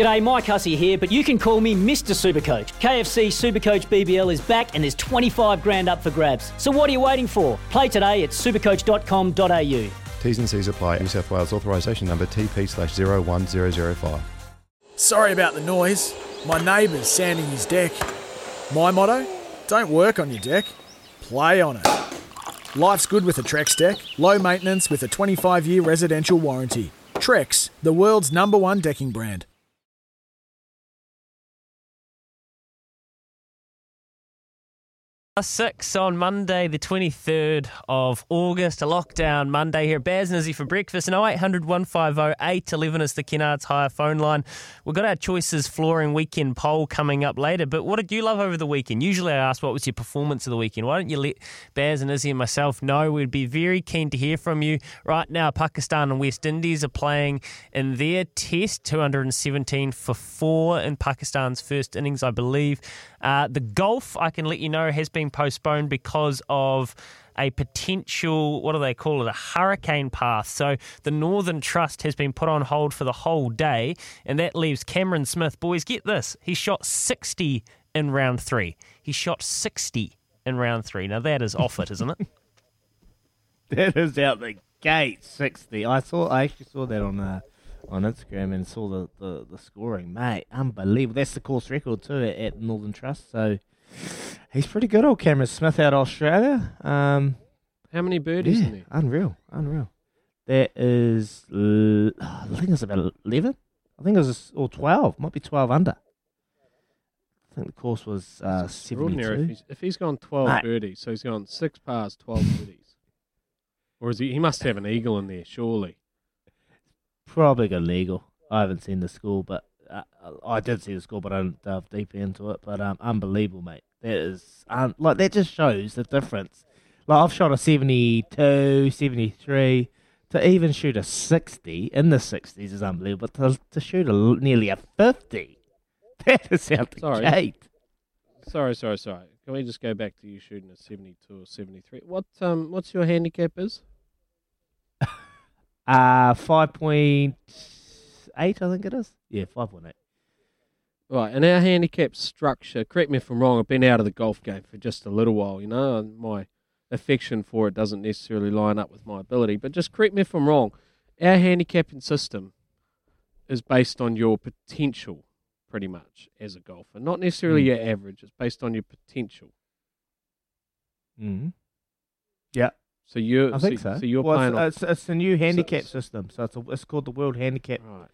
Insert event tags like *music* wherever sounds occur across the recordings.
G'day, Mike Hussey here, but you can call me Mr. Supercoach. KFC Supercoach BBL is back and there's 25 grand up for grabs. So what are you waiting for? Play today at supercoach.com.au. T's and C's apply. New South Wales authorisation number TP slash 01005. Sorry about the noise. My neighbour's sanding his deck. My motto? Don't work on your deck, play on it. Life's good with a Trex deck. Low maintenance with a 25 year residential warranty. Trex, the world's number one decking brand. Six on Monday, the 23rd of August, a lockdown Monday here. at Baz and Izzy for breakfast. And 0800 150 811 is the Kennards Hire phone line. We've got our Choices Flooring Weekend poll coming up later. But what did you love over the weekend? Usually I ask what was your performance of the weekend. Why don't you let Baz and Izzy and myself know? We'd be very keen to hear from you. Right now, Pakistan and West Indies are playing in their test, 217 for four in Pakistan's first innings, I believe. Uh, the golf, I can let you know, has been postponed because of a potential, what do they call it, a hurricane path. So the Northern Trust has been put on hold for the whole day, and that leaves Cameron Smith. Boys, get this. He shot 60 in round three. He shot 60 in round three. Now that is off it, isn't it? *laughs* that is out the gate, 60. I saw, I actually saw that on uh, on Instagram and saw the, the, the scoring, mate. Unbelievable. That's the course record too at, at Northern Trust. So he's pretty good, old Cameron Smith out of Australia. Um, How many birdies yeah, in there? unreal, unreal. That is, l- I think it's about eleven. I think it was or twelve. Might be twelve under. I think the course was uh, Extraordinary. If seventy-two. he's, if he's gone 12 Mate. birdies, so he's gone six pars, 12 birdies. Or is he? He must have an eagle in there, surely. Probably got legal. I haven't seen the score, but uh, I did see the score, but I didn't delve deep into it. But um, unbelievable, mate. That is um, like that just shows the difference. Like I've shot a 72, 73. To even shoot a 60 in the 60s is unbelievable. But to, to shoot a, nearly a 50, *laughs* that is out the Sorry. gate. Sorry, sorry, sorry. Can we just go back to you shooting a 72 or 73? What um, What's your handicap is? *laughs* Uh, 5.8, I think it is. Yeah, 5.8. Right, and our handicap structure, correct me if I'm wrong, I've been out of the golf game for just a little while, you know, my affection for it doesn't necessarily line up with my ability. But just correct me if I'm wrong. Our handicapping system is based on your potential, pretty much, as a golfer. Not necessarily Mm. your average, it's based on your potential. Mm-hmm. Yeah. So you're I think so, so. so you're Well, playing it's, off, it's, it's a new handicap s- system, so it's a, it's called the World Handicap right.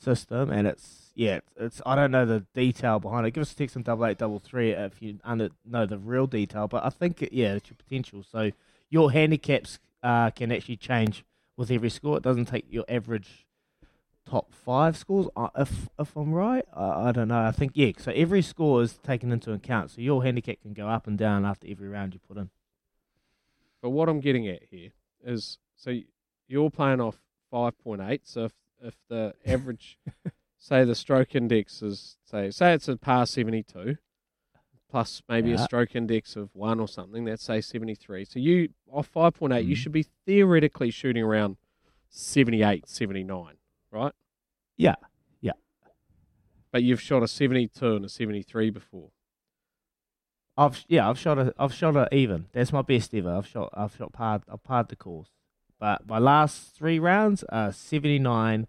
System, and it's yeah, it's, I don't know the detail behind it. Give us a text on double eight double three if you under, know the real detail, but I think it, yeah, it's your potential. So your handicaps uh, can actually change with every score. It doesn't take your average top five scores. Uh, if if I'm right, I, I don't know. I think yeah. So every score is taken into account. So your handicap can go up and down after every round you put in. But what I'm getting at here is so you're playing off 5.8. So if, if the average, say the stroke index is, say, say it's a par 72, plus maybe a stroke index of 1 or something, that's say 73. So you, off 5.8, you Mhm. should be theoretically shooting around 78, 79, right? Yeah, yeah. But you've shot a 72 and a 73 before. I've yeah, I've shot a I've shot a even. That's my best ever. I've shot I've shot par I've parred the course. But my last three rounds are 79,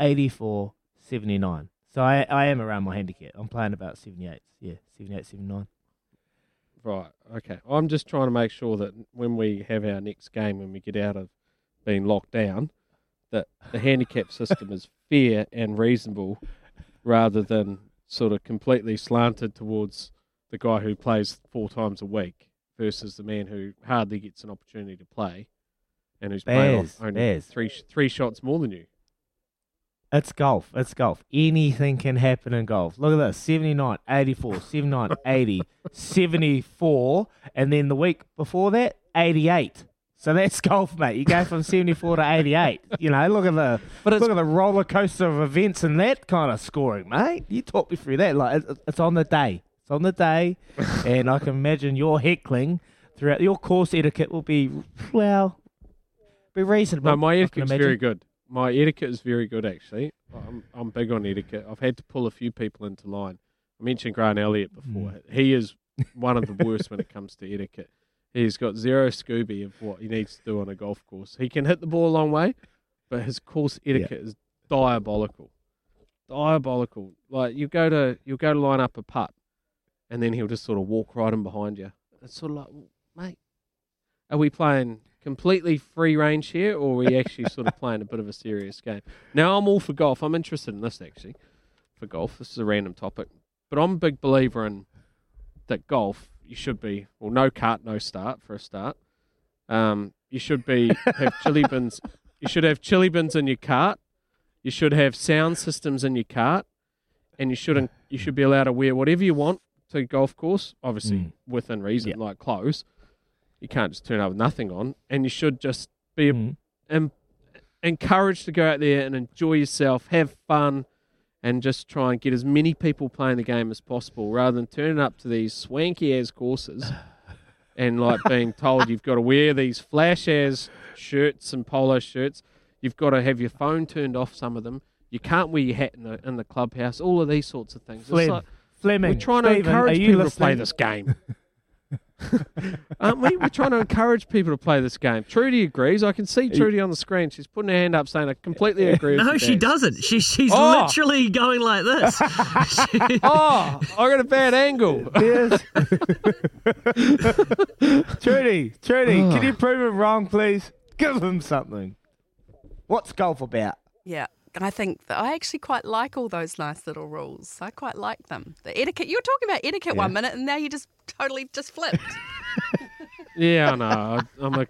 84, 79. So I I am around my handicap. I'm playing about 78. Yeah, 78, 79. Right. Okay. I'm just trying to make sure that when we have our next game, when we get out of being locked down, that the handicap *laughs* system is fair and reasonable, rather than sort of completely slanted towards the guy who plays four times a week versus the man who hardly gets an opportunity to play, and who's playing off only Baz. three three shots more than you. It's golf. It's golf. Anything can happen in golf. Look at this 79, 84, 79, *laughs* 80, 74. And then the week before that, 88. So that's *laughs* golf, mate. You go from 74 to 88. You know, look at the look at the roller coaster of events and that kind of scoring, mate. You talk me through that. Like it's, it's on the day. It's on the day, *laughs* and I can imagine your heckling throughout your course etiquette will be well, be reasonable. no, my I can etiquette's very good. my etiquette is very good actually. I'm I'm big on etiquette. I've had to pull a few people into line. I mentioned Grant Elliott before. Mm. He is one of the worst when it comes to etiquette. He's got zero Scooby of what he needs to do on a golf course. He can hit the ball a long way, but his course etiquette is diabolical. Diabolical. Like you go to you go to line up a putt, and then he'll just sort of walk right in behind you. It's sort of like, mate, are we playing completely free range here, or are we actually sort of playing a bit of a serious game? Now I'm all for golf. I'm interested in this actually for golf. This is a random topic, but I'm a big believer in that golf. You should be well, no cart, no start for a start. Um, you should be have *laughs* chilly bins. You should have chilly bins in your cart. You should have sound systems in your cart, and you shouldn't. You should be allowed to wear whatever you want to a golf course, obviously Mm. within reason, Yeah. like clothes. You can't just turn up with nothing on, and you should just be Mm. em- encouraged to go out there and enjoy yourself, have fun, and just try and get as many people playing the game as possible, rather than turning up to these swanky ass courses *laughs* and like being told you've got to wear these flash ass shirts and polo shirts. You've got to have your phone turned off. Some of them. You can't wear your hat in the in the clubhouse. All of these sorts of things. It's Flem, like- Fleming, we're trying to Stephen, encourage people to play this game. *laughs* *laughs* Aren't we? We're trying to encourage people to play this game. Trudy agrees. I can see Trudy on the screen. She's putting her hand up saying, I completely agree with No, she doesn't. She, she's Oh. literally going like this. She- *laughs* *laughs* Oh, I got a bad angle. Yes. Trudy, Trudy, can oh. you prove him wrong, please? Give him something. What's golf about? Yeah. I think that I actually quite like all those nice little rules. I quite like them. The etiquette. You were talking about etiquette one minute, and now you just totally just flipped. *laughs* Yeah, I know. I, I'm a.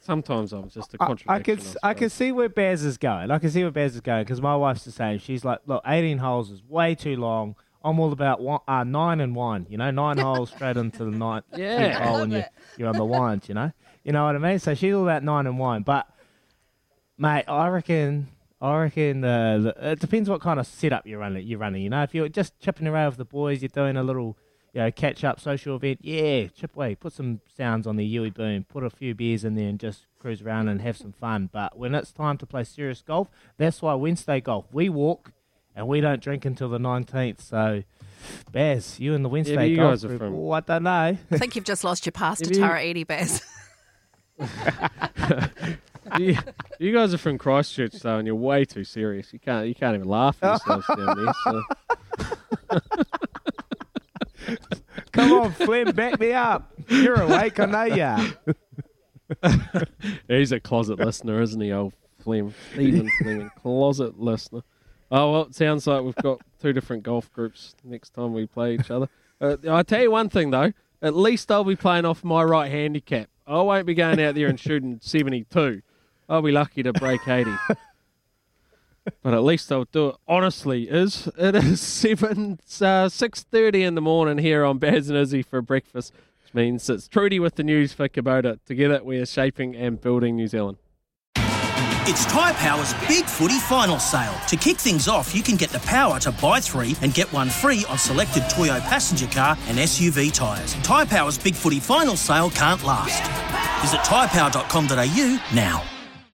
Sometimes I'm just a contradiction. I can I can see where Baz is going. I can see where Baz is going because my wife's the same. She's like, look, 18 holes is way too long. I'm all about one, uh, nine and one. You know, nine *laughs* holes straight into the ninth Yeah. hole, and Love you it. you're on the winds. You know, you know what I mean. So she's all about nine and one. But mate, I reckon. I reckon uh, the, it depends what kind of setup you're running. You're running, you know. If you're just chipping around with the boys, you're doing a little, you know, catch up social event. Yeah, chip away, put some sounds on the UE Boom, put a few beers in there, and just cruise around and have some fun. But when it's time to play serious golf, that's why Wednesday golf we walk, and we don't drink until the nineteenth. So, Baz, you and the Wednesday yeah, you golf guys are group, from- oh, I don't know. I think you've just lost your pass *laughs* to Have you- Tara Edie Baz. *laughs* *laughs* you, you guys are from Christchurch though, and you're way too serious. You can't you can't even laugh at yourselves down there. So. *laughs* Come on, Flem, back me up. You're awake, I know ya. *laughs* He's a closet listener, isn't he, old Flem? Stephen *laughs* Fleming, closet listener. Oh well, it sounds like we've got two different golf groups next time we play each other. Uh, I tell you one thing though, at least I'll be playing off my right handicap. I won't be going out there and shooting seventy-two. I'll be lucky to break eighty. *laughs* But at least I'll do it honestly. Is it is seven uh, six thirty in the morning here on Baz and Izzy for breakfast, which means it's Trudy with the news for Kubota. Together we are shaping and building New Zealand. It's Tyre Power's Big Footy Final Sale. To kick things off, you can get the power to buy three and get one free on selected Toyo passenger car and SUV tyres. Tyre Power's Big Footy Final Sale can't last. Visit tyrepower.com.au now.